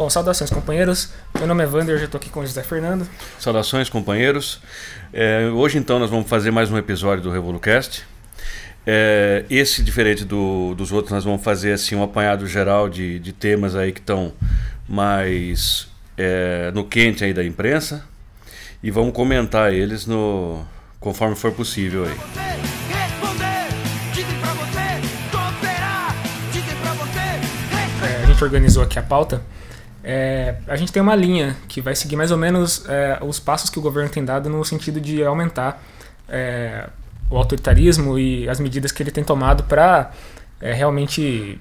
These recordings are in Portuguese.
Bom, saudações, companheiros. Meu nome é Wander, já estou aqui com o José Fernando. Saudações, companheiros. É, hoje, então, nós vamos fazer mais um episódio do RevoluCast. É, esse, diferente do, dos outros, nós vamos fazer assim um apanhado geral de, de temas aí que estão mais é, no quente aí da imprensa e vamos comentar eles no conforme for possível aí. É, a gente organizou aqui a pauta é, a gente tem uma linha que vai seguir mais ou menos é, os passos que o governo tem dado no sentido de aumentar é, o autoritarismo e as medidas que ele tem tomado para é, realmente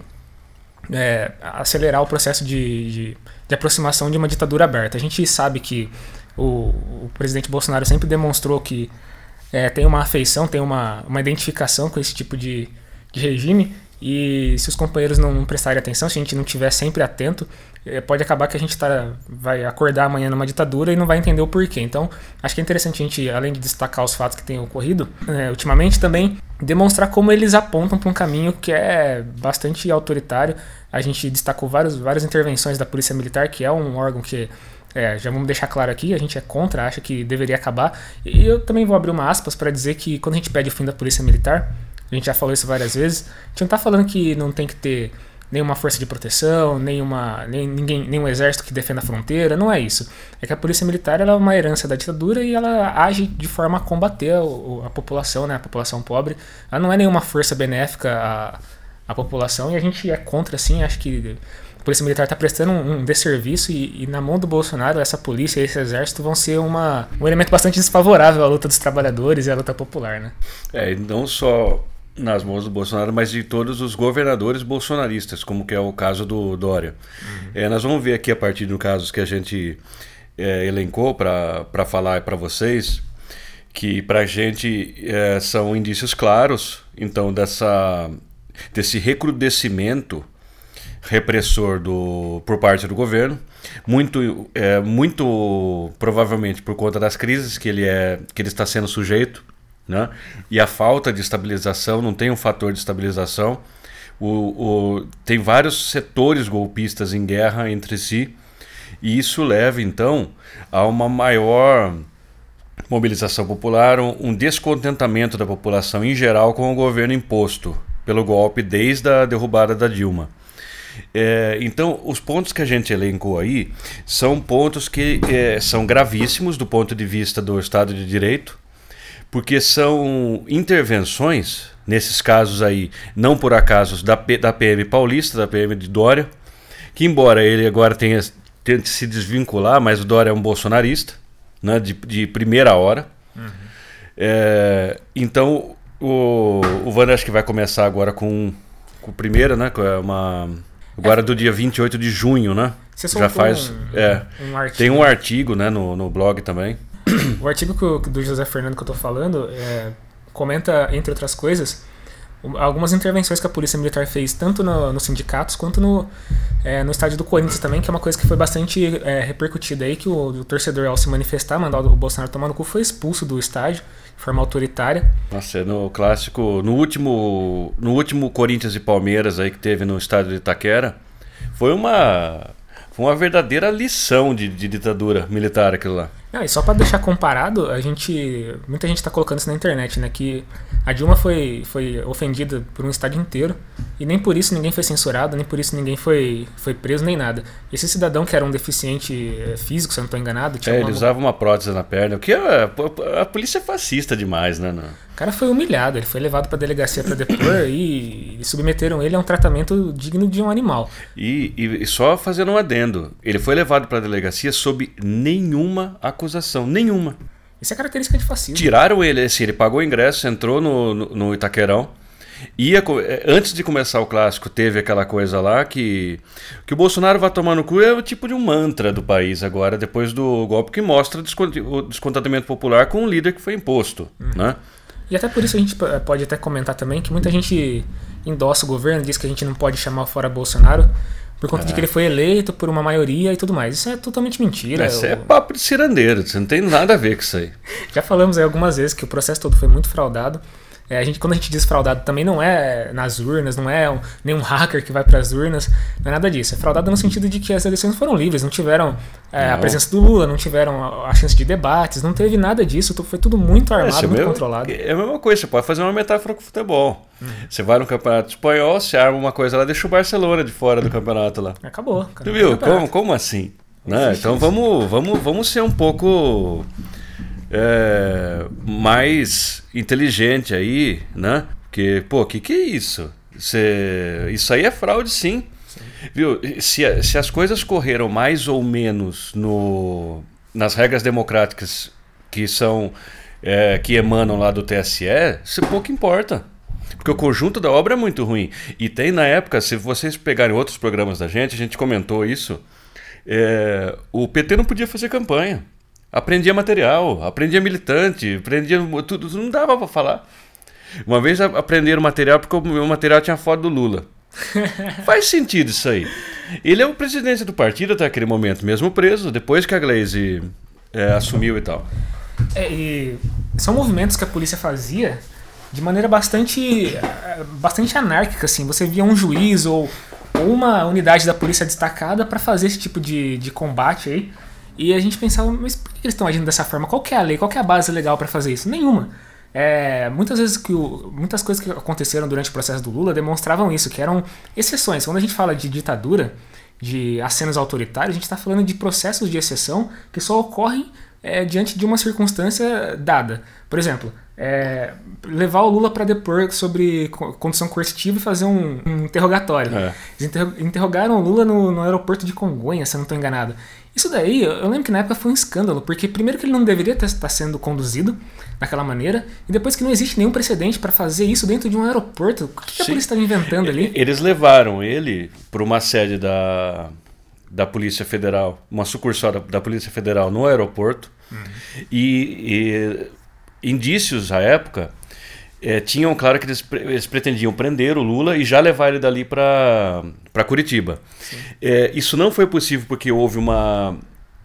é, acelerar o processo de, de, de, aproximação de uma ditadura aberta. A gente sabe que o, o presidente Bolsonaro sempre demonstrou que é, tem uma afeição, tem uma, uma identificação com esse tipo de, de regime e se os companheiros não prestarem atenção, se a gente não estiver sempre atento, pode acabar que a gente tá, vai acordar amanhã numa ditadura e não vai entender o porquê. Então, acho que é interessante a gente, além de destacar os fatos que têm ocorrido né, ultimamente, também demonstrar como eles apontam para um caminho que é bastante autoritário. A gente destacou vários, várias intervenções da Polícia Militar, que é um órgão que é, já vamos deixar claro aqui, a gente é contra, acha que deveria acabar. E eu também vou abrir uma aspas para dizer que quando a gente pede o fim da Polícia Militar, a gente já falou isso várias vezes. A gente não está falando que não tem que ter nenhuma força de proteção, nenhuma, nem, ninguém, nenhum exército que defenda a fronteira, não é isso. É que a polícia militar ela é uma herança da ditadura e ela age de forma a combater a, a população, né, a população pobre. Ela não é nenhuma força benéfica à, à população e a gente é contra, assim, acho que a polícia militar está prestando um, um desserviço e, e, na mão do Bolsonaro essa polícia e esse exército vão ser uma, um elemento bastante desfavorável à luta dos trabalhadores e à luta popular, né? É, não só nas mãos do Bolsonaro, mas de todos os governadores bolsonaristas, como que é o caso do Dória. Uhum. É, nós vamos ver aqui a partir dos casos que a gente é, elencou para falar para vocês, que para a gente é, são indícios claros, então, dessa, desse recrudescimento repressor do, por parte do governo, muito, é, muito provavelmente por conta das crises que ele, é, que ele está sendo sujeito, né? E a falta de estabilização, não tem um fator de estabilização. O, o, tem vários setores golpistas em guerra entre si, e isso leva então a uma maior mobilização popular, um, um descontentamento da população em geral com o governo imposto pelo golpe desde a derrubada da Dilma. É, então, os pontos que a gente elencou aí são pontos que é, são gravíssimos do ponto de vista do Estado de Direito, porque são intervenções, nesses casos aí, não por acaso, da, P, da PM paulista, da PM de Dória, que embora ele agora tenha tente se desvincular, mas o Dória é um bolsonarista, né, de, de primeira hora. Uhum. É, então, o, o Wander acho que vai começar agora com, com o primeiro, né, com uma... Agora é. do dia 28 de junho, né? Você Já faz. Um, é, um tem um artigo né, no, no blog também o artigo do José Fernando que eu estou falando é, comenta, entre outras coisas, algumas intervenções que a Polícia Militar fez, tanto no, nos sindicatos quanto no, é, no estádio do Corinthians também, que é uma coisa que foi bastante é, repercutida aí, que o, o, torcedor, ao se manifestar, mandar o Bolsonaro tomar no cu, foi expulso do estádio de forma autoritária. Nossa, no clássico, no último, no último Corinthians e Palmeiras aí que teve no estádio de Itaquera, foi uma foi uma verdadeira lição de, de ditadura militar aquilo lá. Não, e só para deixar comparado, a gente. Muita gente está colocando isso na internet, né? Que a Dilma foi, foi ofendida por um estádio inteiro. E nem por isso ninguém foi censurado, nem por isso ninguém foi, foi preso, nem nada. Esse cidadão que era um deficiente eh, físico, se eu não estou enganado. É, uma... ele usava uma prótese na perna. O que a, a, a polícia é fascista demais, né? Não? O cara foi humilhado, ele foi levado para delegacia para depor e, e, submeteram ele a um tratamento digno de um animal. E, e só fazendo um adendo, ele foi levado para delegacia sob nenhuma acusação, nenhuma. Isso é característica de fascismo. Tiraram ele, assim, ele pagou o ingresso, entrou no, no, no Itaquerão. Ia, é, antes de começar o clássico, teve aquela coisa lá que, que o Bolsonaro vai tomar no cu é o tipo de um mantra do país agora, depois do golpe que mostra o descontentamento popular com o líder que foi imposto. Uhum. Né? E até por isso a gente pode até comentar também que muita gente endossa o governo, diz que a gente não pode chamar fora Bolsonaro por conta é. de que ele foi eleito por uma maioria e tudo mais. Isso é totalmente mentira. Isso é papo de cirandeiro, você não tem nada a ver com isso aí. Já falamos aí algumas vezes que o processo todo foi muito fraudado. É, a gente, quando a gente diz fraudado, também não é nas urnas, não é um, nenhum hacker que vai para as urnas, não é nada disso. É fraudado no sentido de que as eleições foram livres, não tiveram é, não. a presença do Lula, não tiveram a, a, chance de debates, não teve nada disso, foi tudo muito armado, é, muito mesmo, controlado. É a mesma coisa, você pode fazer uma metáfora com o futebol. Uhum. Você vai no campeonato espanhol, você arma uma coisa lá, deixa o Barcelona de fora do campeonato lá. Acabou. Tu viu? Como, como assim? Né? Então vamos, vamos, vamos ser um pouco é, mais inteligente aí, né? Porque, pô, o que, que é isso? Cê, isso aí é fraude, sim. sim. Viu? Se, se as coisas correram mais ou menos no, nas regras democráticas que são é, que emanam lá do TSE, pouco importa. Porque o conjunto da obra é muito ruim. E tem na época, se vocês pegarem outros programas da gente, a gente comentou isso. É, o PT não podia fazer campanha. Aprendia material, aprendia militante, aprendia tudo, não dava para falar. Uma vez aprenderam material porque o meu material tinha foto do Lula. Faz sentido isso aí. Ele é o presidente do partido até aquele momento, mesmo preso, depois que a Glaze é, assumiu e tal. É, e são movimentos que a polícia fazia de maneira bastante, bastante anárquica. Assim. Você via um juiz ou, ou uma unidade da polícia destacada para fazer esse tipo de, de combate aí. E a gente pensava, mas por que eles estão agindo dessa forma? Qual é a lei? Qual é a base legal para fazer isso? Nenhuma. É, muitas vezes que o, muitas coisas que aconteceram durante o processo do Lula demonstravam isso, que eram exceções. Quando a gente fala de ditadura, de acenos autoritários, a gente está falando de processos de exceção que só ocorrem é, diante de uma circunstância dada. Por exemplo, é, levar o Lula para depor sobre condição coercitiva e fazer um, um interrogatório. É. Eles interrogaram o Lula no, no, aeroporto de Congonha, se eu não estou enganado. Isso daí, eu lembro que na época foi um escândalo, porque primeiro que ele não deveria estar sendo conduzido daquela maneira, e depois que não existe nenhum precedente para fazer isso dentro de um aeroporto. O que, que a polícia estava inventando ali? Eles levaram ele para uma sede da, da Polícia Federal, uma sucursal da, da Polícia Federal no aeroporto, uhum. e, e indícios à época é, tinham claro que eles, eles, pretendiam prender o Lula e já levar ele dali para Curitiba. É, isso não foi possível porque houve uma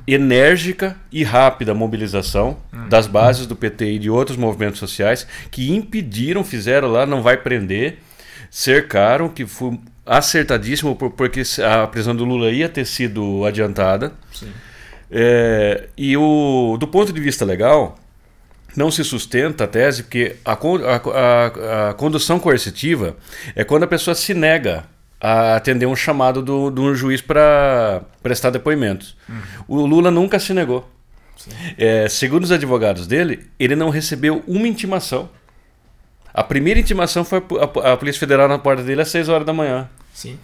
enérgica e rápida mobilização hum. das bases do PT e de outros movimentos sociais que impediram, fizeram lá, não vai prender, cercaram, que foi acertadíssimo porque a prisão do Lula ia ter sido adiantada. É, e o, do ponto de vista legal, não se sustenta a tese, porque a, a, a, condução coercitiva é quando a pessoa se nega a atender um chamado do, de um juiz para prestar depoimentos. Uhum. O Lula nunca se negou. É, segundo os advogados dele, ele não recebeu uma intimação. A primeira intimação foi a, a Polícia Federal na porta dele às 6 horas da manhã. Sim.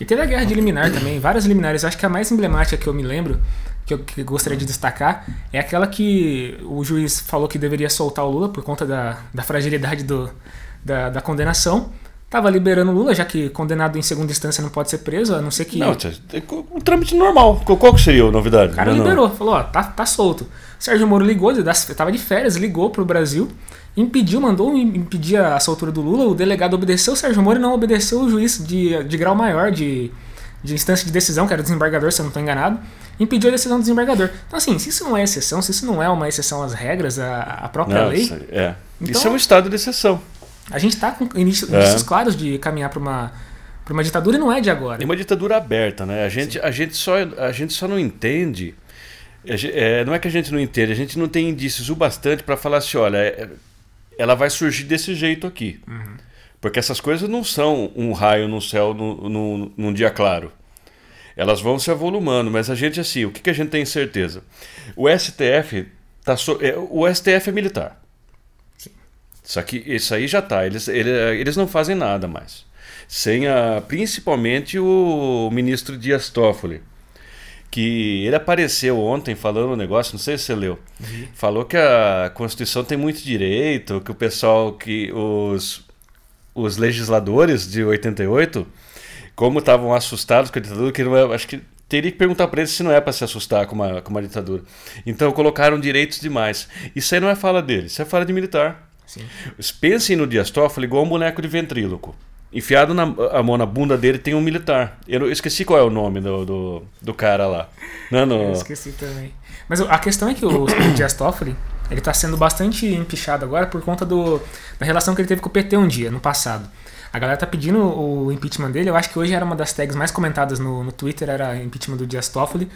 E teve a guerra de liminar também, várias liminares. Acho que a mais emblemática que eu me lembro que eu, que gostaria de destacar é aquela que o juiz falou que deveria soltar o Lula por conta da, da fragilidade do, da, da condenação. Tava liberando o Lula, já que condenado em segunda instância não pode ser preso, a não ser que. Não, um trâmite normal. Qual que seria a novidade? O cara não, liberou, não. falou: ó, tá, tá solto. Sérgio Moro ligou, tava de férias, ligou pro Brasil, impediu, mandou impedir a soltura do Lula. O delegado obedeceu o Sérgio Moro e não obedeceu o juiz de, de grau maior de, de instância de decisão, que era o desembargador, se eu não estou enganado impediu a decisão do desembargador. Então, assim, se isso não é exceção, se isso não é uma exceção às regras, à, própria não, lei. É. Então, isso é um estado de exceção. A gente está com inícios, é. claros de caminhar para uma, uma ditadura e não é de agora. É uma ditadura aberta, né? A gente, a gente, só, a gente só não entende. É, não é que a gente não entende, a gente não tem indícios o bastante para falar assim: olha, é, ela vai surgir desse jeito aqui. Uhum. Porque essas coisas não são um raio no céu no, no, num dia claro elas vão se avolumando, mas a gente, assim, o que, que a gente tem certeza? O STF, tá so, é, o STF é militar. Sim. Isso, aqui, isso aí já está, eles, eles, eles não fazem nada mais. Sem a, principalmente o ministro Dias Toffoli, que ele apareceu ontem falando um negócio, não sei se você leu, uhum. falou que a Constituição tem muito direito, que o pessoal, que os, os legisladores de 88 como estavam assustados com a ditadura, que não é, acho que teria que perguntar para eles se não é para se assustar com uma, com uma ditadura. Então colocaram direitos demais. Isso aí não é fala deles, isso é fala de militar. Sim. Pensem no Dias Toffoli igual um boneco de ventríloco. Enfiado na a mão na bunda dele tem um militar. Eu esqueci qual é o nome do, do, do cara lá. Não, não. Eu esqueci também. Mas a questão é que o, o Dias Toffoli, ele está sendo bastante empichado agora por conta do, da relação que ele teve com o PT um dia, no passado. A galera tá pedindo o impeachment dele. Eu acho que hoje era uma das tags mais comentadas no, no Twitter, era impeachment do Dias Toffoli,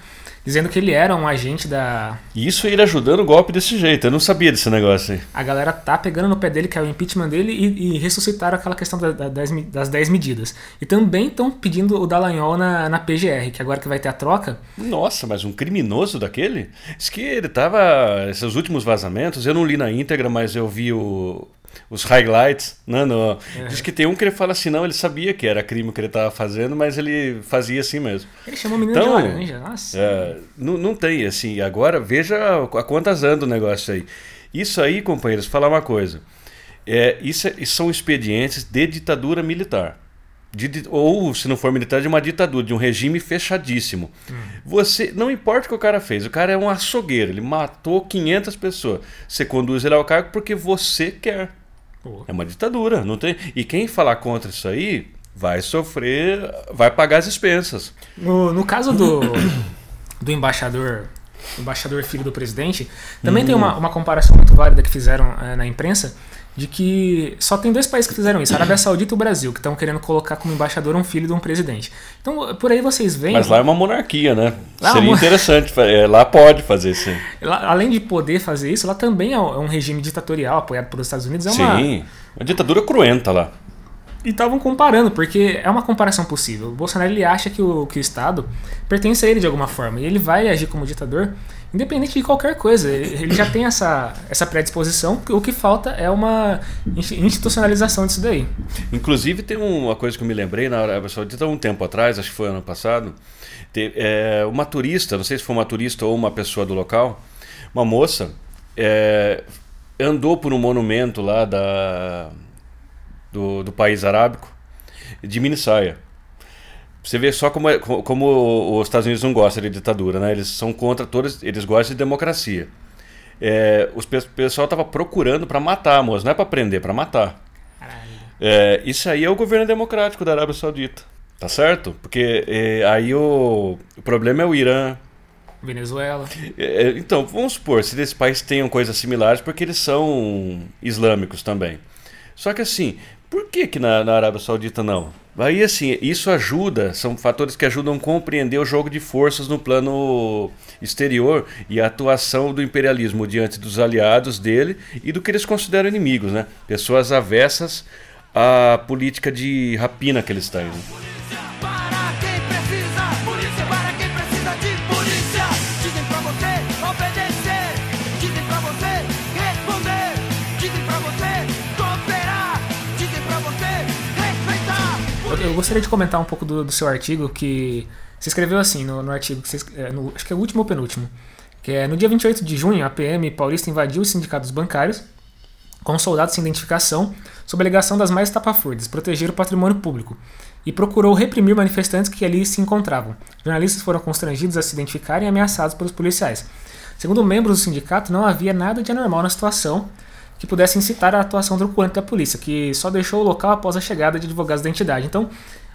dizendo que ele era um agente da. E isso ele ajudando o golpe desse jeito. Eu não sabia desse negócio aí. A galera tá pegando no pé dele, que é o impeachment dele, e, e ressuscitaram aquela questão da, da, das, das 10 medidas. E também estão pedindo o Dallagnol na, na PGR, que agora que vai ter a troca. Nossa, mas um criminoso daquele? Diz que ele tava. Esses últimos vazamentos, eu não li na íntegra, mas eu vi o os highlights. Né, no, é. Diz que tem um que ele fala assim, não, ele sabia que era crime que ele estava fazendo, mas ele fazia assim mesmo. Ele chamou o menino então, de laranja, nossa. É, não, não tem, assim, agora veja a quantas anda o negócio aí. Isso aí, companheiros, falar uma coisa. É, isso, é, isso são expedientes de ditadura militar. De, ou, se não for militar, de uma ditadura, de um regime fechadíssimo. Hum. Você, não importa o que o cara fez, o cara é um açougueiro, ele matou 500 pessoas. Você conduz ele ao cargo porque você quer. Pô. É uma ditadura, não tem. E quem falar contra isso aí vai sofrer, vai pagar as expensas. No, no caso do, do embaixador, embaixador filho do presidente, também hum. tem uma, uma comparação muito válida que fizeram é, na imprensa de que só tem dois países que fizeram isso, a Arábia Saudita e o Brasil, que estão querendo colocar como embaixador um filho de um presidente. Então, por aí vocês veem. Mas lá é uma monarquia, né? Lá é Seria uma... interessante. É, lá pode fazer isso. Além de poder fazer isso, lá também é um regime ditatorial apoiado pelos Estados Unidos. É uma... Sim, uma ditadura cruenta lá. E estavam comparando, porque é uma comparação possível. O Bolsonaro ele acha que o, que o Estado pertence a ele de alguma forma, e ele vai agir como ditador independente de qualquer coisa. Ele já tem essa, essa predisposição, o que falta é uma institucionalização disso daí. Inclusive, tem uma coisa que eu me lembrei na Arábia Saudita um tempo atrás, acho que foi ano passado, teve, é, uma turista, não sei se foi uma turista ou uma pessoa do local, uma moça, é, andou por um monumento lá da, do, do país arábico de mini saia. Você vê só como, é, como os Estados Unidos não gostam de ditadura, né? Eles são contra todas, eles gostam de democracia. É, o pessoal estava procurando para matar a moça, não é para prender, para matar. É, isso aí é o governo democrático da Arábia Saudita, tá certo? Porque é, aí o, o problema é o Irã, Venezuela. É, então, vamos supor, se esses países tenham coisas similares, porque eles são islâmicos também. Só que assim, por que, que na, na Arábia Saudita não? Aí, assim, isso ajuda, são fatores que ajudam a compreender o jogo de forças no plano exterior e a atuação do imperialismo diante dos aliados dele e do que eles consideram inimigos, né? Pessoas avessas à política de rapina que eles têm. Né? Eu gostaria de comentar um pouco do, do seu artigo que você escreveu assim no, no artigo, você, é, no, acho que é o último ou penúltimo, que é no dia 28 de junho a PM paulista invadiu os sindicatos bancários com soldados sem identificação sob a alegação das mais estapafúrdias, proteger o patrimônio público e procurou reprimir manifestantes que ali se encontravam. Jornalistas foram constrangidos a se identificarem e ameaçados pelos policiais. Segundo membros do sindicato, não havia nada de anormal na situação que pudesse incitar a atuação truculenta da polícia, que só deixou o local após a chegada de advogados da entidade. Então,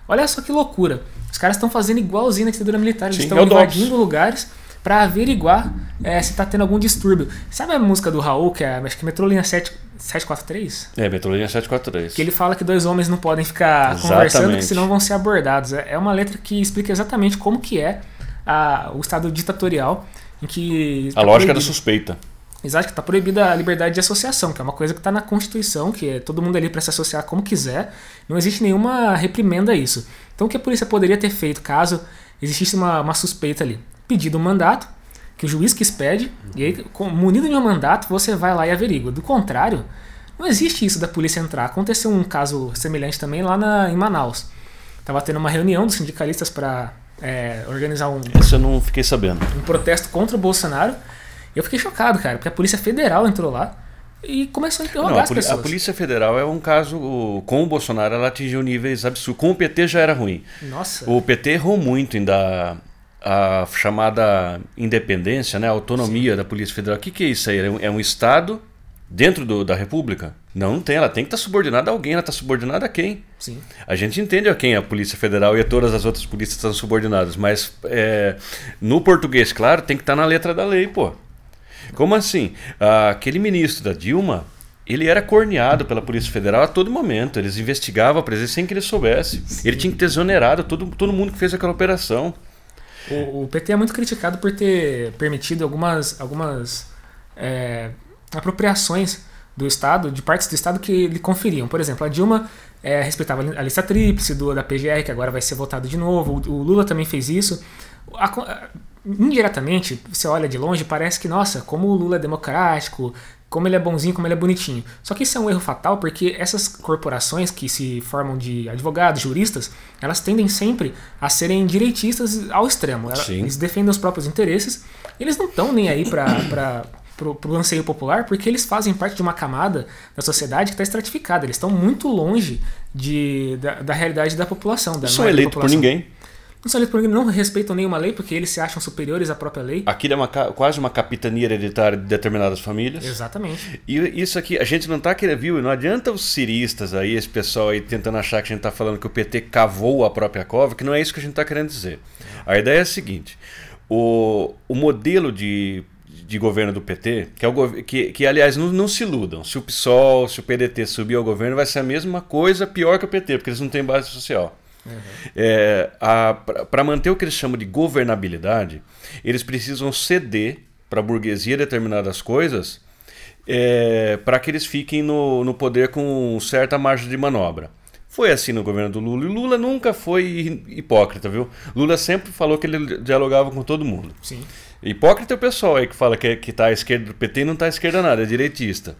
olha só que loucura. Os caras estão fazendo igualzinho na ditadura militar. Eles estão invadindo lugares para averiguar é, se está tendo algum distúrbio. Sabe a música do Raul, que é acho que Metrolinha 7, 743? É, Metrolinha 743. Que ele fala que dois homens não podem ficar exatamente. conversando, que senão vão ser abordados. É, é uma letra que explica exatamente como que é a, o estado ditatorial em que... A lógica da suspeita. Exato, que está proibida a liberdade de associação, que é uma coisa que está na Constituição, que é todo mundo ali para se associar como quiser. Não existe nenhuma reprimenda a isso. Então, o que a polícia poderia ter feito caso existisse uma, uma suspeita ali? Pedido um mandato, que o juiz quis pede, e aí, munido de um mandato, você vai lá e averigua. Do contrário, não existe isso da polícia entrar. Aconteceu um caso semelhante também lá na, em Manaus. Tava tendo uma reunião dos sindicalistas para é, organizar um. Isso eu não fiquei sabendo. Um protesto contra o Bolsonaro. Eu fiquei chocado, cara, porque a Polícia Federal entrou lá e começou a interrogar Não, a as pessoas. A Polícia Federal é um caso. Com o Bolsonaro, ela atingiu níveis absurdos. Com o PT já era ruim. Nossa. O PT errou muito em dar a chamada independência, né, a autonomia Sim. da Polícia Federal. O que, que é isso aí? É um Estado dentro do, da República? Não, não tem. Ela tem que estar subordinada a alguém. Ela está subordinada a quem? Sim. A gente entende a quem a Polícia Federal e a todas as outras polícias estão subordinadas, mas é, no português, claro, tem que estar na letra da lei, pô. Como assim? Ah, aquele ministro da Dilma, ele era corneado pela Polícia Federal a todo momento. Eles investigavam a presença sem que ele soubesse. Sim. Ele tinha que ter exonerado todo, todo mundo que fez aquela operação. O, o PT é muito criticado por ter permitido algumas, algumas é, apropriações do Estado, de partes do Estado que lhe conferiam. Por exemplo, a Dilma é, respeitava a lista tríplice do, da PGR, que agora vai ser votado de novo. O, o Lula também fez isso. A, indiretamente, você olha de longe, parece que, nossa, como o Lula é democrático, como ele é bonzinho, como ele é bonitinho. Só que isso é um erro fatal porque essas corporações que se formam de advogados, juristas, elas tendem sempre a serem direitistas ao extremo. Sim. Eles defendem os próprios interesses, eles não estão nem aí para pro, pro anseio popular porque eles fazem parte de uma camada da sociedade que está estratificada. Eles estão muito longe de, da, da realidade da população. Da são eleitos por ninguém. Por ninguém, não respeitam nenhuma lei porque eles se acham superiores à própria lei. Aquilo é uma, quase uma capitania hereditária de determinadas famílias. Exatamente. E isso aqui, a gente não está querendo, viu? Não adianta os ciristas aí, esse pessoal aí tentando achar que a gente está falando que o PT cavou a própria cova, que não é isso que a gente está querendo dizer. A ideia é a seguinte: o, o modelo de de governo do PT, que, é o, que, que aliás, não, não se iludam. Se o PSOL, se o PDT subir ao governo, vai ser a mesma coisa, pior que o PT, porque eles não têm base social. Uhum. É, para manter o que eles chamam de governabilidade, eles precisam ceder para a burguesia determinadas coisas é, para que eles fiquem no, no poder com certa margem de manobra. Foi assim no governo do Lula. E Lula nunca foi hipócrita, viu? Lula sempre falou que ele dialogava com todo mundo. Sim. Hipócrita é o pessoal aí que fala que, que tá à esquerda do PT e não está à esquerda nada, é direitista.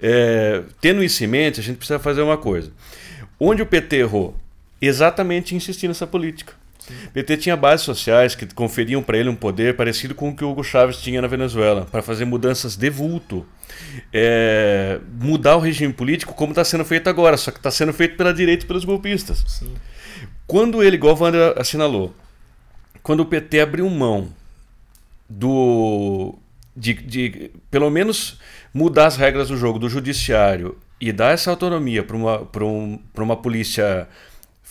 É, tendo isso em mente, a gente precisa fazer uma coisa. Onde o PT errou? Exatamente insistir nessa política. O PT tinha bases sociais que conferiam para ele um poder parecido com o que Hugo Chávez tinha na Venezuela, para fazer mudanças de vulto. É, mudar o regime político como está sendo feito agora, só que está sendo feito pela direita e pelos golpistas. Sim. Quando ele, igual o Wander assinalou, quando o PT abriu mão do de, de pelo menos mudar as regras do jogo do judiciário e dar essa autonomia para uma, um, uma polícia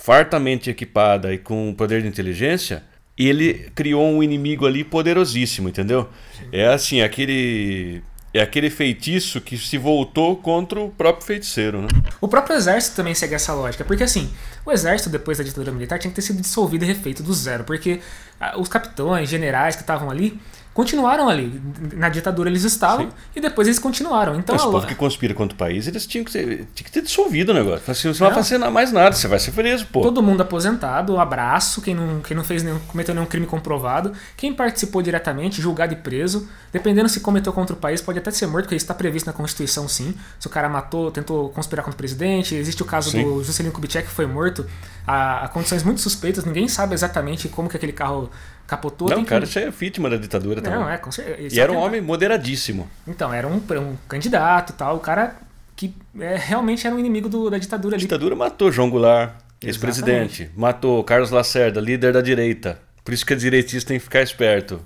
fartamente equipada e com poder de inteligência, ele criou um inimigo ali poderosíssimo, entendeu? Sim. É assim, aquele é aquele feitiço que se voltou contra o próprio feiticeiro, né? O próprio exército também segue essa lógica, porque assim, o exército depois da ditadura militar tinha que ter sido dissolvido e refeito do zero, porque ah, os capitães, generais que estavam ali, continuaram ali. Na ditadura eles estavam Sim. e depois eles continuaram. Então, Mas o povo que conspira contra o país, eles tinham que, tinham que ter dissolvido o negócio. Assim, você não vai fazer mais nada, você vai ser preso, pô. Todo mundo aposentado, abraço, quem não, quem não fez nenhum, cometeu nenhum crime comprovado, quem participou diretamente, julgado e preso, dependendo se cometeu contra o país, pode até ser morto, porque isso está previsto na Constituição, sim. Se o cara matou, tentou conspirar contra o presidente, existe o caso sim. do Juscelino Kubitschek que foi morto a, a condições muito suspeitas, ninguém sabe exatamente como que aquele carro capotou. Não, cara, isso é vítima da ditadura também. Não, é, com certeza. E era um homem moderadíssimo. Então, era um, um candidato tal, o cara que é, realmente era um inimigo do, da ditadura ali. A ditadura matou João Goulart, ex-presidente. Matou Carlos Lacerda, líder da direita. Por isso que a direitista tem que ficar esperto.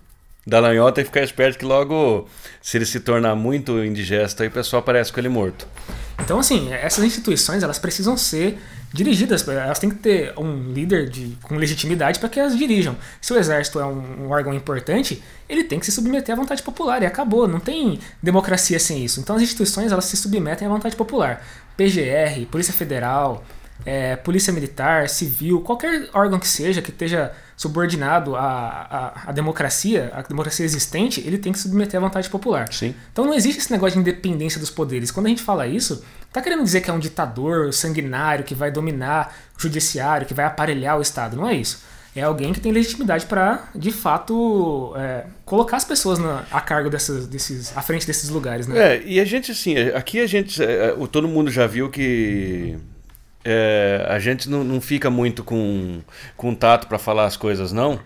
Dallagnol tem que ficar esperto que logo, se ele se tornar muito indigesto, aí o pessoal aparece com ele morto. Então, assim, essas instituições, elas precisam ser dirigidas, elas têm que ter um líder de, com legitimidade para que elas dirijam. Se o exército é um, um, órgão importante, ele tem que se submeter à vontade popular e acabou. Não tem democracia sem isso. Então as instituições elas se submetem à vontade popular. PGR, Polícia Federal, é, Polícia Militar, Civil, qualquer órgão que seja que esteja subordinado à, à, à, democracia, à democracia existente, ele tem que se submeter à vontade popular. Sim. Então não existe esse negócio de independência dos poderes. Quando a gente fala isso, tá querendo dizer que é um ditador sanguinário que vai dominar o judiciário, que vai aparelhar o Estado. Não é isso. É alguém que tem legitimidade para, de fato, é, colocar as pessoas na, a cargo dessas, desses, à frente desses lugares. Né? É, e a gente, assim, aqui a gente, é, todo mundo já viu que é, a gente não, não fica muito com, com tato para falar as coisas, não.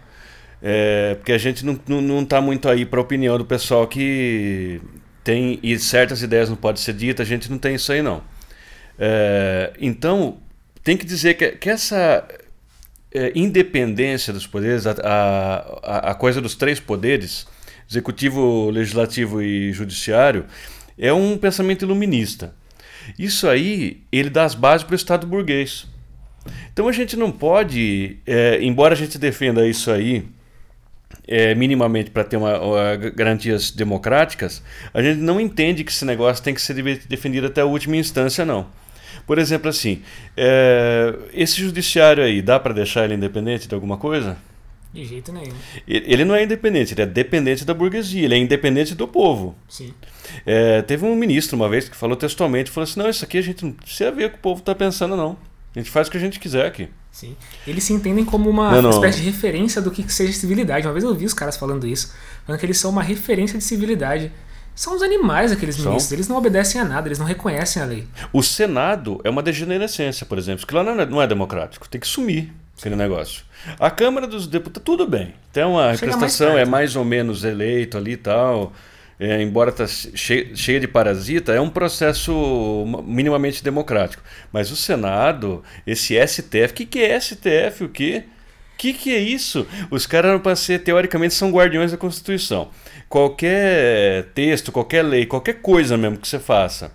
É, porque a gente não, não, não tá muito aí para a opinião do pessoal que tem e certas ideias não podem ser ditas, a gente não tem isso aí não. É, então, tem que dizer que, que essa é, independência dos poderes, a, a, a coisa dos três poderes, executivo, legislativo e judiciário, é um pensamento iluminista. Isso aí, ele dá as bases para o Estado burguês. Então a gente não pode, é, embora a gente defenda isso aí é, minimamente para ter uma, uma, garantias democráticas, a gente não entende que esse negócio tem que ser defendido até a última instância, não. Por exemplo, assim, é, esse judiciário aí, dá para deixar ele independente de alguma coisa? De jeito nenhum. Ele não é independente, ele é dependente da burguesia, ele é independente do povo. Sim. É, teve um ministro uma vez que falou textualmente, falou assim, não, isso aqui a gente não precisa ver o que o povo está pensando, não. A gente faz o que a gente quiser aqui. Sim. Eles se entendem como uma não, não. espécie de referência do que seja civilidade. Uma vez eu ouvi os caras falando isso, falando que eles são uma referência de civilidade. São os animais aqueles são. ministros, eles não obedecem a nada, eles não reconhecem a lei. O Senado é uma degenerescência, por exemplo, que lá não é, não é democrático, tem que sumir aquele negócio. A Câmara dos Deputados, tudo bem. Tem uma Chega representação, mais é mais ou menos eleito ali e tal. É, embora está cheia, cheia de parasita, é um processo minimamente democrático. Mas o Senado, esse STF, o que, que é STF? O quê? O que, que é isso? Os caras, para ser, teoricamente, são guardiões da Constituição. Qualquer texto, qualquer lei, qualquer coisa mesmo que você faça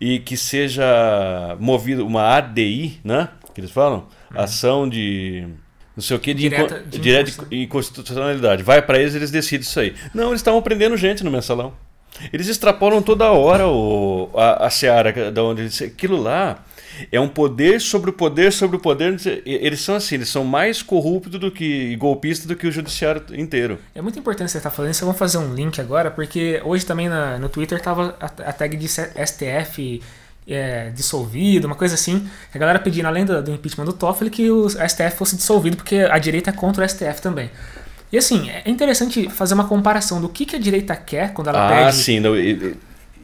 e que seja movido uma ADI, né? Que eles falam? Uhum. Ação de não sei o que, de, direta, inco de, direta de inconstitucionalidade. Vai para eles, eles decidem isso aí. Não, eles estavam prendendo gente no mensalão. Eles extrapolam toda hora o, a, a seara da onde eles. Aquilo lá é um poder sobre o poder sobre o poder. Eles são assim, eles são mais corruptos do que golpistas do que o judiciário inteiro. É muito importante você estar falando isso. Vamos fazer um link agora, porque hoje também na, no Twitter estava a, a tag de STF é, dissolvido, uma coisa assim. A galera pedindo, além do, do impeachment do Toffoli, que o STF fosse dissolvido, porque a direita é contra o STF também. E assim, é interessante fazer uma comparação do que, que a direita quer quando ela ah, pede. Ah, sim, não,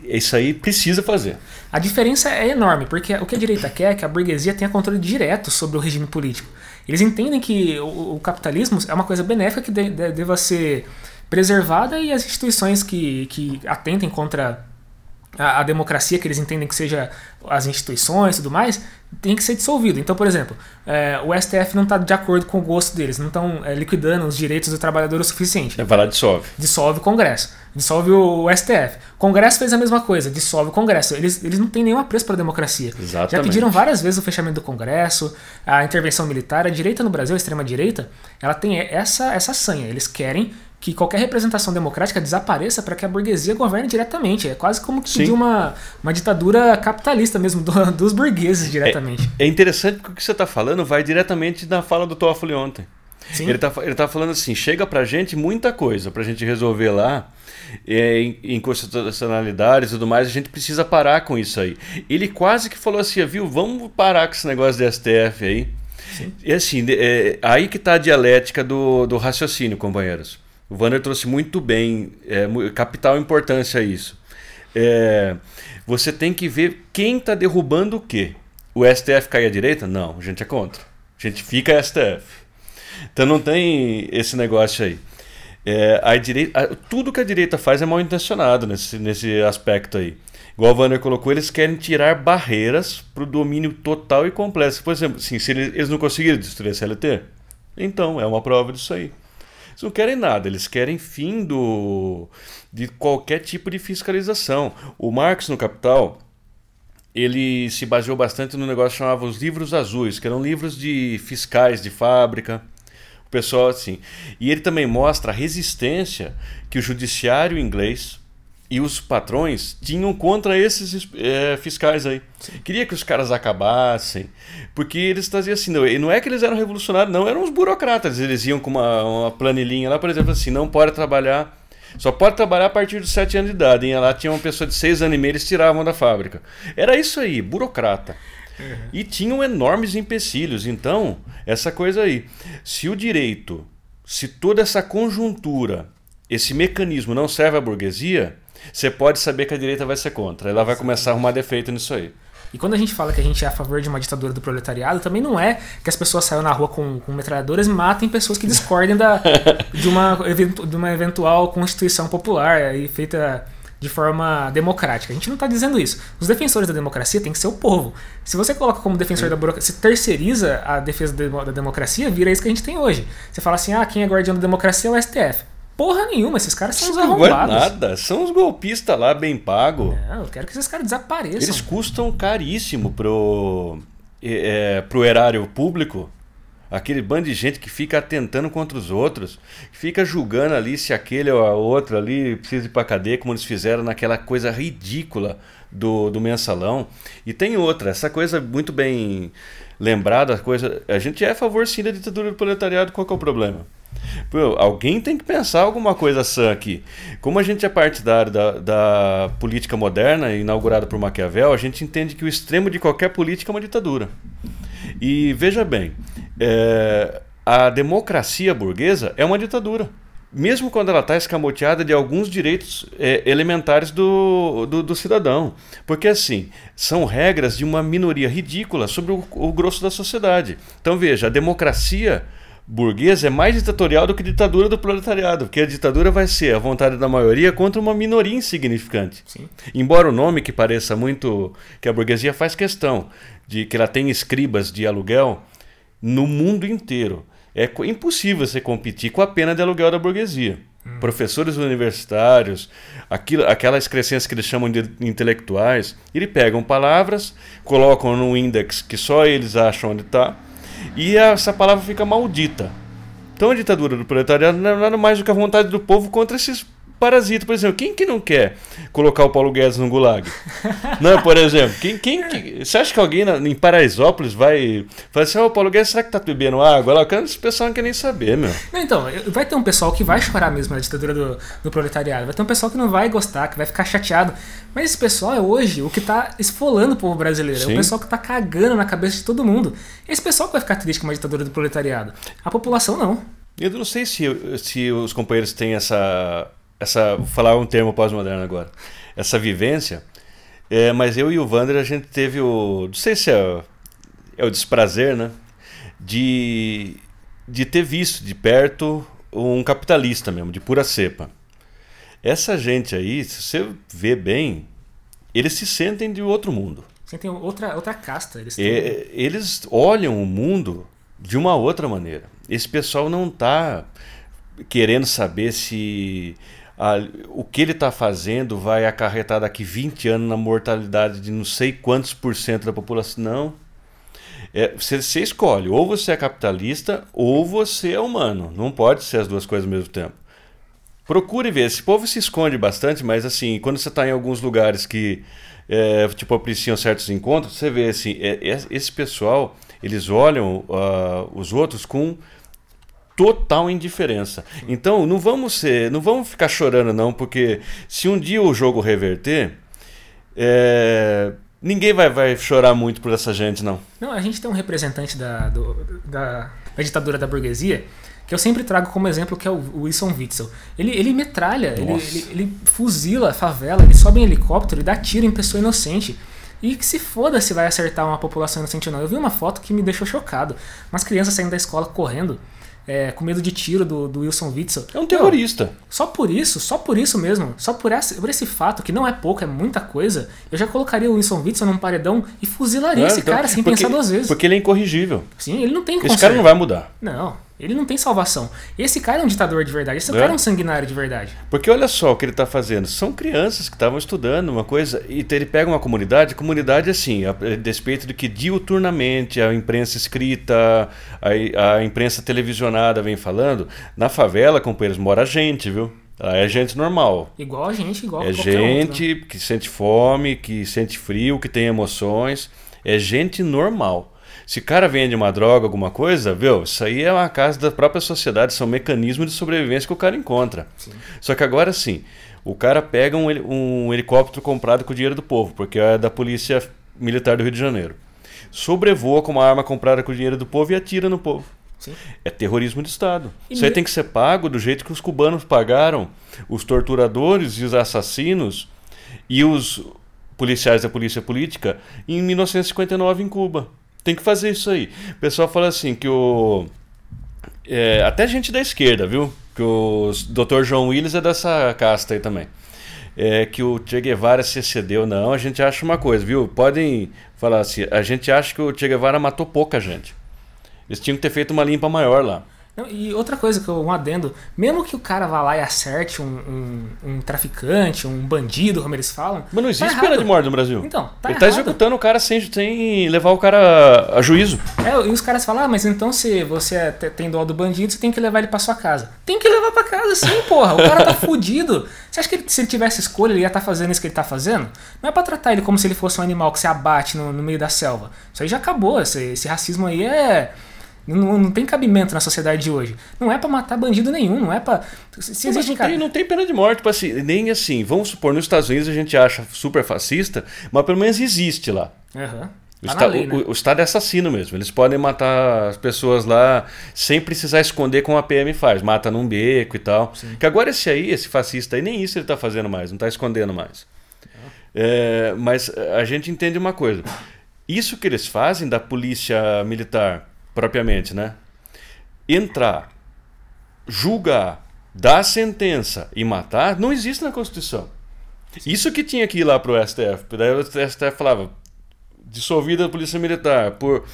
isso aí precisa fazer. A diferença é enorme, porque o que a direita quer é que a burguesia tenha controle direto sobre o regime político. Eles entendem que o, o capitalismo é uma coisa benéfica que de, de, deva ser preservada e as instituições que, que atentem contra a, a, democracia que eles entendem que seja as instituições e tudo mais, tem que ser dissolvido. Então, por exemplo, é, o STF não está de acordo com o gosto deles, não estão é, liquidando os direitos do trabalhador o suficiente. É, vai lá, dissolve. Dissolve o Congresso, dissolve o, o STF. O Congresso fez a mesma coisa, dissolve o Congresso. Eles, eles não têm nenhum apreço para a democracia. Exatamente. Já pediram várias vezes o fechamento do Congresso, a intervenção militar. A direita no Brasil, a extrema-direita, ela tem essa, essa sanha. Eles querem que qualquer representação democrática desapareça para que a burguesia governe diretamente. É quase como que de uma, uma ditadura capitalista mesmo, do, dos burgueses diretamente. É, é, interessante porque o que você está falando vai diretamente na fala do Toffoli ontem. Sim. Ele está ele tá falando assim, chega para a gente muita coisa para a gente resolver lá, é, em, em constitucionalidades e tudo mais, a gente precisa parar com isso aí. Ele quase que falou assim, viu, vamos parar com esse negócio de STF aí. Sim. E assim, é, aí que está a dialética do, do raciocínio, companheiros. O Wander trouxe muito bem, é, capital importância isso. É, você tem que ver quem está derrubando o quê. O STF cai à direita? Não, a gente é contra. A gente fica STF. Então não tem esse negócio aí. É, a direita, a, tudo que a direita faz é mal intencionado nesse, nesse aspecto aí. Igual o Wander colocou, eles querem tirar barreiras para o domínio total e completo. Por exemplo, assim, se eles, eles não conseguiram destruir a CLT, então é uma prova disso aí. Eles não querem nada, eles querem fim do, de qualquer tipo de fiscalização. O Marx no Capital, ele se baseou bastante no negócio que chamava os livros azuis, que eram livros de fiscais de fábrica. O pessoal assim. E ele também mostra a resistência que o judiciário inglês e os patrões tinham contra esses é, fiscais aí. Queria que os caras acabassem, porque eles traziam assim, não, não é que eles eram revolucionários, não, eram os burocratas. Eles iam com uma, uma planilhinha lá, por exemplo, assim, não pode trabalhar, só pode trabalhar a partir dos 7 anos de idade. E lá tinha uma pessoa de 6 anos e meio, eles tiravam da fábrica. Era isso aí, burocrata. Uhum. E tinham enormes empecilhos. Então, essa coisa aí. Se o direito, se toda essa conjuntura, esse mecanismo não serve à burguesia, você pode saber que a direita vai ser contra. Ela vai começar a arrumar defeito nisso aí. E quando a gente fala que a gente é a favor de uma ditadura do proletariado, também não é que as pessoas saiam na rua com, com metralhadoras e matem pessoas que discordem da, de, uma, de uma eventual constituição popular e feita de forma democrática. A gente não está dizendo isso. Os defensores da democracia têm que ser o povo. Se você coloca como defensor da burocracia, se terceiriza a defesa da democracia, vira isso que a gente tem hoje. Você fala assim, ah, quem é guardião da democracia é o STF. Porra nenhuma, esses caras são os arrombados. Não é nada, são os golpistas lá bem pagos. Não, eu quero que esses caras desapareçam. Eles custam caríssimo pro, é, pro erário público. Aquele bando de gente que fica atentando contra os outros, fica julgando ali se aquele ou a outro ali precisa ir pra cadeia, como eles fizeram naquela coisa ridícula do, do mensalão. E tem outra, essa coisa muito bem lembrada, coisa. A gente é a favor sim da ditadura do proletariado, qual que é o problema? Pô, alguém tem que pensar alguma coisa sã aqui. Como a gente é partidário da, da política moderna, inaugurada por Maquiavel, a gente entende que o extremo de qualquer política é uma ditadura. E veja bem, é, a democracia burguesa é uma ditadura. Mesmo quando ela está escamoteada de alguns direitos é, elementares do, do, do, cidadão. Porque, assim, são regras de uma minoria ridícula sobre o, o grosso da sociedade. Então, veja, a democracia burguesa é mais ditatorial do que ditadura do proletariado, porque a ditadura vai ser a vontade da maioria contra uma minoria insignificante. Sim. Embora o nome que pareça muito que a burguesia faz questão de que ela tem escribas de aluguel no mundo inteiro. É impossível você competir com a pena de aluguel da burguesia. Hum. Professores universitários, aquilo, aquelas crescências que eles chamam de intelectuais, eles pegam palavras, colocam num index que só eles acham onde está, e essa palavra fica maldita. Então a ditadura do proletariado não é nada mais do que a vontade do povo contra esses parasita, por exemplo, quem que não quer colocar o Paulo Guedes no gulag? não, por exemplo, quem, quem que, você acha que alguém na, em Paraisópolis vai falar assim, ô oh, Paulo Guedes, será que tá bebendo água? Lá, esse pessoal não quer nem saber, meu. Não, então, vai ter um pessoal que vai chorar mesmo na ditadura do, do proletariado, vai ter um pessoal que não vai gostar, que vai ficar chateado, mas esse pessoal é hoje o que tá esfolando o povo brasileiro, Sim. é o pessoal que tá cagando na cabeça de todo mundo. Esse pessoal que vai ficar triste com uma ditadura do proletariado, a população não. Eu não sei se, se os companheiros têm essa essa vou falar um termo pós-moderno agora, essa vivência. É, mas eu e o Wander a gente teve o, não sei se é, é o desprazer, né, de de ter visto de perto um capitalista mesmo, de pura cepa. Essa gente aí, se você vê bem, eles se sentem de outro mundo. Sentem outra, outra casta. Eles, têm... é, eles olham o mundo de uma outra maneira. Esse pessoal não está querendo saber se a, o que ele está fazendo vai acarretar daqui 20 anos na mortalidade de não sei quantos por cento da população. Não. É, você, você escolhe, ou você é capitalista ou você é humano. Não pode ser as duas coisas ao mesmo tempo. Procure ver. Esse povo se esconde bastante, mas assim, quando você está em alguns lugares que é, tipo apreciam certos encontros, você vê assim, é, é esse pessoal eles olham uh, os outros com total indiferença. Então, não vamos ser, não vamos ficar chorando não, porque se um dia o jogo reverter, é, ninguém vai, vai chorar muito por essa gente, não. Não, a gente tem um representante da, do, da, da ditadura da burguesia que eu sempre trago como exemplo, que é o Wilson Witzel. Ele, ele metralha, ele, ele, ele, fuzila a favela, ele sobe em helicóptero e dá tiro em pessoa inocente. E que se foda se vai acertar uma população inocente ou não. Eu vi uma foto que me deixou chocado. Umas crianças saindo da escola correndo é, com medo de tiro do, do Wilson Witzel. É um terrorista. Eu, só por isso, só por isso mesmo, só por esse, por esse fato, que não é pouco, é muita coisa, eu já colocaria o Wilson Witzel num paredão e fuzilaria é, esse então, cara sem porque, pensar duas vezes. Porque ele é incorrigível. Sim, ele não tem Esse cara não vai mudar. Não. Ele não tem salvação. Esse cara é um ditador de verdade. Esse é. cara é um sanguinário de verdade. Porque olha só o que ele está fazendo. São crianças que estavam estudando uma coisa e ele pega uma comunidade. Comunidade assim, a, a despeito de que diuturnamente a imprensa escrita, a, a imprensa televisionada vem falando, na favela, companheiros, mora gente, viu? É gente normal. Igual a gente, igual É gente outro, né? que sente fome, que sente frio, que tem emoções. É gente normal. Se o cara vende uma droga, alguma coisa, viu? Isso aí é uma casa da própria sociedade, são mecanismos de sobrevivência que o cara encontra. Sim. Só que agora sim, o cara pega um, um helicóptero comprado com o dinheiro do povo, porque é da polícia militar do Rio de Janeiro. Sobrevoa com uma arma comprada com o dinheiro do povo e atira no povo. Sim. É terrorismo de Estado. E Isso aí tem que ser pago do jeito que os cubanos pagaram os torturadores e os assassinos e os policiais da polícia política em 1959 em Cuba. Tem que fazer isso aí. O pessoal fala assim que o. É, até gente da esquerda, viu? Que o Dr. João Willis é dessa casta aí também. É que o Che Guevara se excedeu. Não, a gente acha uma coisa, viu? Podem falar assim: a gente acha que o Che Guevara matou pouca gente. Eles tinham que ter feito uma limpa maior lá. Não, e outra coisa que eu um adendo, mesmo que o cara vá lá e acerte um, um, um traficante, um bandido, como eles falam. Mas não tá existe errado. pena de morte no Brasil. Então, tá Ele tá errado. executando o cara sem, sem levar o cara a juízo. É, e os caras falam, ah, mas então se você é- te- tem dó do bandido, você tem que levar ele pra sua casa. Tem que levar pra casa sim, porra. O cara tá fudido. Você acha que ele- se ele tivesse escolha, ele ia estar fazendo isso que ele tá fazendo? Não é pra tratar ele como se ele fosse um animal que se abate no, no meio da selva. Isso aí já acabou. Esse, esse racismo aí é. Não, não tem cabimento na sociedade de hoje. Não é pra matar bandido nenhum, não é pra. Se Mas existe, não, cara. tem, não tem pena de morte, tipo assim, nem assim. Vamos supor, nos Estados Unidos a gente acha super fascista, mas pelo menos existe lá. Aham. O, Tá na lei, né? o- o Estado é assassino mesmo. Eles podem matar as pessoas lá sem precisar esconder como a PM faz. Mata num beco e tal. Que agora esse aí, esse fascista aí, nem isso ele tá fazendo mais, não tá escondendo mais. É, mas a gente entende uma coisa. Isso que eles fazem da polícia militar, propriamente, né? Entrar, julgar, dar sentença e matar, não existe na Constituição. Isso que tinha que ir lá pro STF. Daí o STF falava, dissolvida a polícia militar por,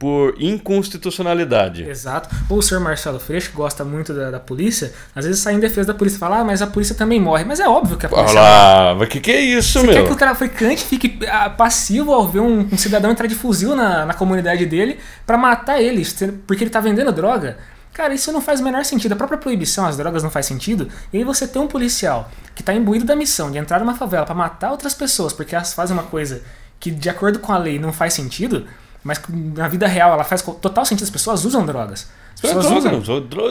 por inconstitucionalidade. Exato. O senhor Marcelo Freixo, que gosta muito da, da polícia, às vezes sai em defesa da polícia e fala, ah, mas a polícia também morre. Mas é óbvio que a polícia morre. lá, mas que que é isso, Você quer meu? que o traficante fique ah, passivo ao ver um, um cidadão entrar de fuzil na, na comunidade dele pra matar ele, porque ele tá vendendo droga? Cara, isso não faz o menor sentido. A própria proibição às drogas não faz sentido. E aí você tem um policial que tá imbuído da missão de entrar numa favela pra matar outras pessoas porque elas fazem uma coisa que, de acordo com a lei, não faz sentido, mas na vida real ela faz total sentido. As pessoas usam drogas. As pessoas usam.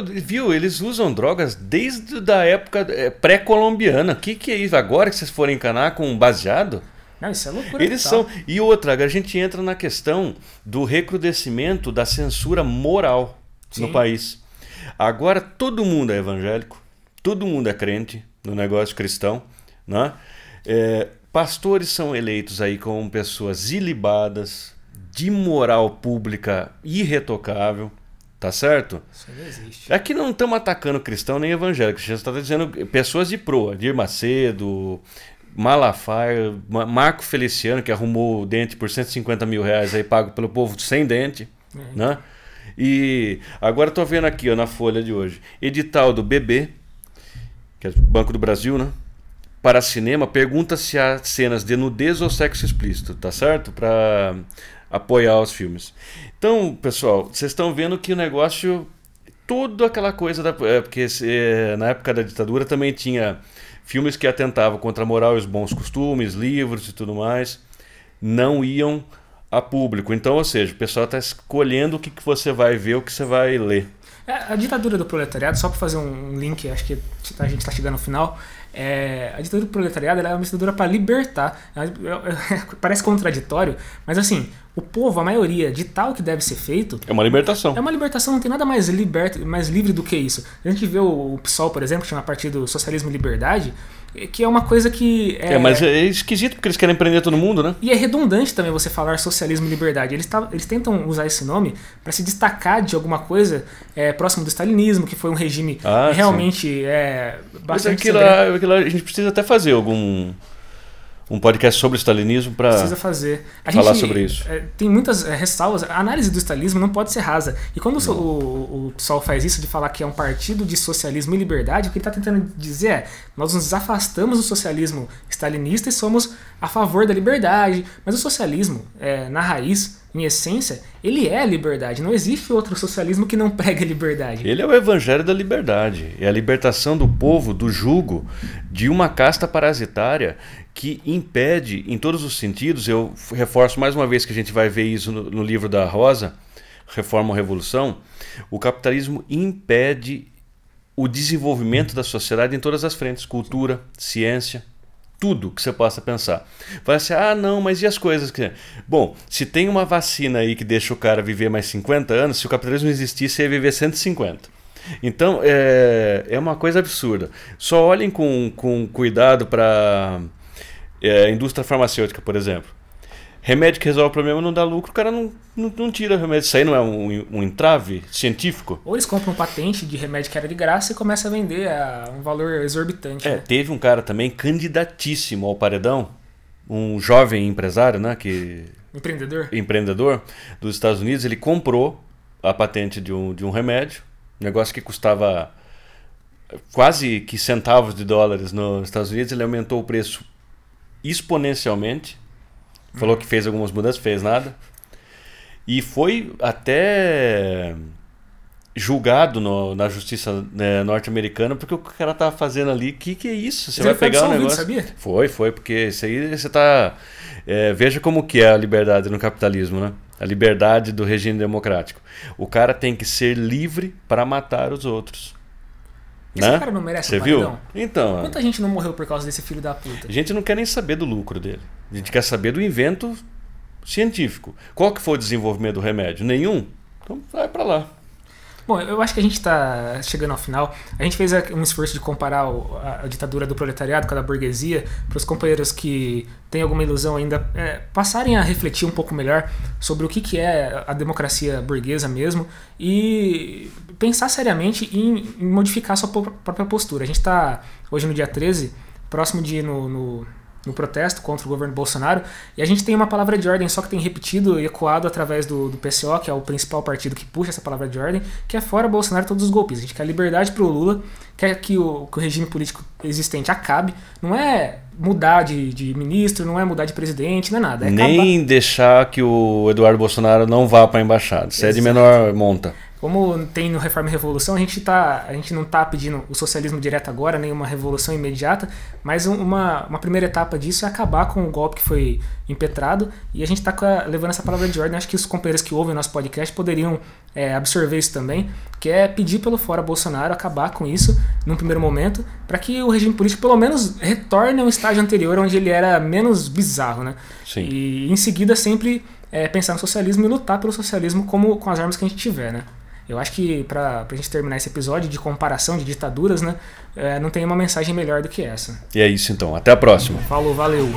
viu? Eles usam drogas desde da época é, pré-colombiana. O que, que é isso? Agora que vocês forem encanar com um baseado? Não, isso é loucura. Eles são. E outra, a gente entra na questão do recrudescimento da censura moral no Sim. país. Agora todo mundo é evangélico, todo mundo é crente no negócio cristão, né? É, pastores são eleitos aí como pessoas ilibadas, de moral pública irretocável, tá certo? Isso não existe. Aqui não estamos atacando cristão nem evangélico. Jesus está dizendo pessoas de proa. Dir Macedo, Malafaia, Ma- Marco Feliciano, que arrumou o dente por 150 mil reais aí pago pelo povo sem dente. Né? E agora estou vendo aqui ó, na folha de hoje. Edital do BB, que é o Banco do Brasil, né? Para cinema, pergunta se há cenas de nudez ou sexo explícito, tá certo? Para apoiar os filmes. Então, pessoal, vocês estão vendo que o negócio tudo aquela coisa da é, porque é, na época da ditadura também tinha filmes que atentavam contra a moral e os bons costumes, livros e tudo mais, não iam a público. Então, ou seja, o pessoal está escolhendo o que, que você vai ver, o que você vai ler. É, A ditadura do proletariado, só para fazer um link, acho que a gente está chegando ao final. é, a ditadura do proletariado é uma ditadura para libertar. É- é- Parece contraditório, mas assim, o povo, a maioria, de tal que deve ser feito, É uma libertação. é uma libertação, não tem nada mais, liberto, mais livre do que isso. A gente vê o, o PSOL, por exemplo, que chama Partido Socialismo e Liberdade, é, que é uma coisa que. É, mas é esquisito porque eles querem prender todo mundo, né? E é redundante também você falar socialismo e liberdade. Eles, tá- eles tentam usar esse nome para se destacar de alguma coisa é, próximo do stalinismo, que foi um regime Ah, realmente é, Mas bastante aquilo, lá- aquilo lá a gente precisa até fazer algum um podcast sobre o stalinismo para Precisa fazer. A falar gente, sobre isso. é, tem muitas é, ressalvas. A análise do stalinismo não pode ser rasa. E quando o, o, faz isso de falar que é um partido de socialismo e liberdade, o que ele está tentando dizer é nós nos afastamos do socialismo stalinista e somos a favor da liberdade. Mas o socialismo, é, na raiz, em essência, ele é a liberdade. Não existe outro socialismo que não prega a liberdade. Ele é o evangelho da liberdade. É a libertação do povo do jugo de uma casta parasitária que impede, em todos os sentidos, eu reforço mais uma vez que a gente vai ver isso no, no livro da Rosa, Reforma ou Revolução, o capitalismo impede o desenvolvimento da sociedade em todas as frentes, cultura, ciência, tudo que você possa pensar. Vai assim, ah, não, mas e as coisas que. Bom, se tem uma vacina aí que deixa o cara viver mais 50 anos, se o capitalismo existisse, ia viver 150. Então, é, é uma coisa absurda. Só olhem com, com cuidado para é, a indústria farmacêutica, por exemplo. Remédio que resolve o problema não dá lucro, o cara não, não, não tira remédio. Isso aí não é um, um entrave científico? Ou eles compram patente de remédio que era de graça e começam a vender a um valor exorbitante. É, né? teve um cara também candidatíssimo ao paredão, um jovem empresário, né, que Empreendedor. empreendedor dos Estados Unidos, ele comprou a patente de um, de um remédio, Um negócio que custava quase que centavos de dólares nos Estados Unidos, ele aumentou o preço exponencialmente. Falou que fez algumas mudanças, fez nada. E foi até julgado no, na justiça né, norte-americana porque o cara tava fazendo ali, que que é isso? Você vai pegar um negócio? Sabia? Foi, foi, porque isso aí você tá é, veja como que é a liberdade no capitalismo, né? A liberdade do regime democrático. O cara tem que ser livre para matar os outros. Esse né? cara não merece Você um viu? paredão? Então, Quanta gente não morreu por causa desse filho da puta? a gente não quer nem saber do lucro dele. A gente quer saber do invento científico. Qual que foi o desenvolvimento do remédio? Nenhum? Então vai para lá. Bom, eu acho que a gente está chegando ao final. A gente fez um esforço de comparar a, ditadura do proletariado com a da burguesia, para os companheiros que têm alguma ilusão ainda é, passarem a refletir um pouco melhor sobre o que, que é a democracia burguesa mesmo e pensar seriamente em, em modificar sua própria postura. A gente está hoje no dia 13, próximo de ir no, no, no protesto contra o governo Bolsonaro, e a gente tem uma palavra de ordem só que tem repetido e ecoado através do, do PCO, que é o principal partido que puxa essa palavra de ordem, que é fora Bolsonaro todos os golpes. A gente quer liberdade para o Lula, quer que o, que o regime político existente acabe. Não é mudar de, de ministro, não é mudar de presidente, não é nada. É acabar. Nem deixar que o Eduardo Bolsonaro não vá para a embaixada. Isso é de menor monta. Como tem no Reforma e Revolução, a gente, tá, a gente não está pedindo o socialismo direto agora, nem uma revolução imediata, mas um- uma, uma primeira etapa disso é acabar com o golpe que foi impetrado e a gente está levando essa palavra de ordem. Acho que os companheiros que ouvem o nosso podcast poderiam é, absorver isso também, que é pedir pelo fora Bolsonaro acabar com isso num primeiro momento, para que o regime político pelo menos retorne ao estágio anterior, onde ele era menos bizarro, né? Sim. E em seguida sempre é, pensar no socialismo e lutar pelo socialismo como com as armas que a gente tiver, né? Eu acho que pra, pra gente terminar esse episódio de comparação de ditaduras, né? é, não tem uma mensagem melhor do que essa. E é isso então. Até a próxima. Falou, valeu!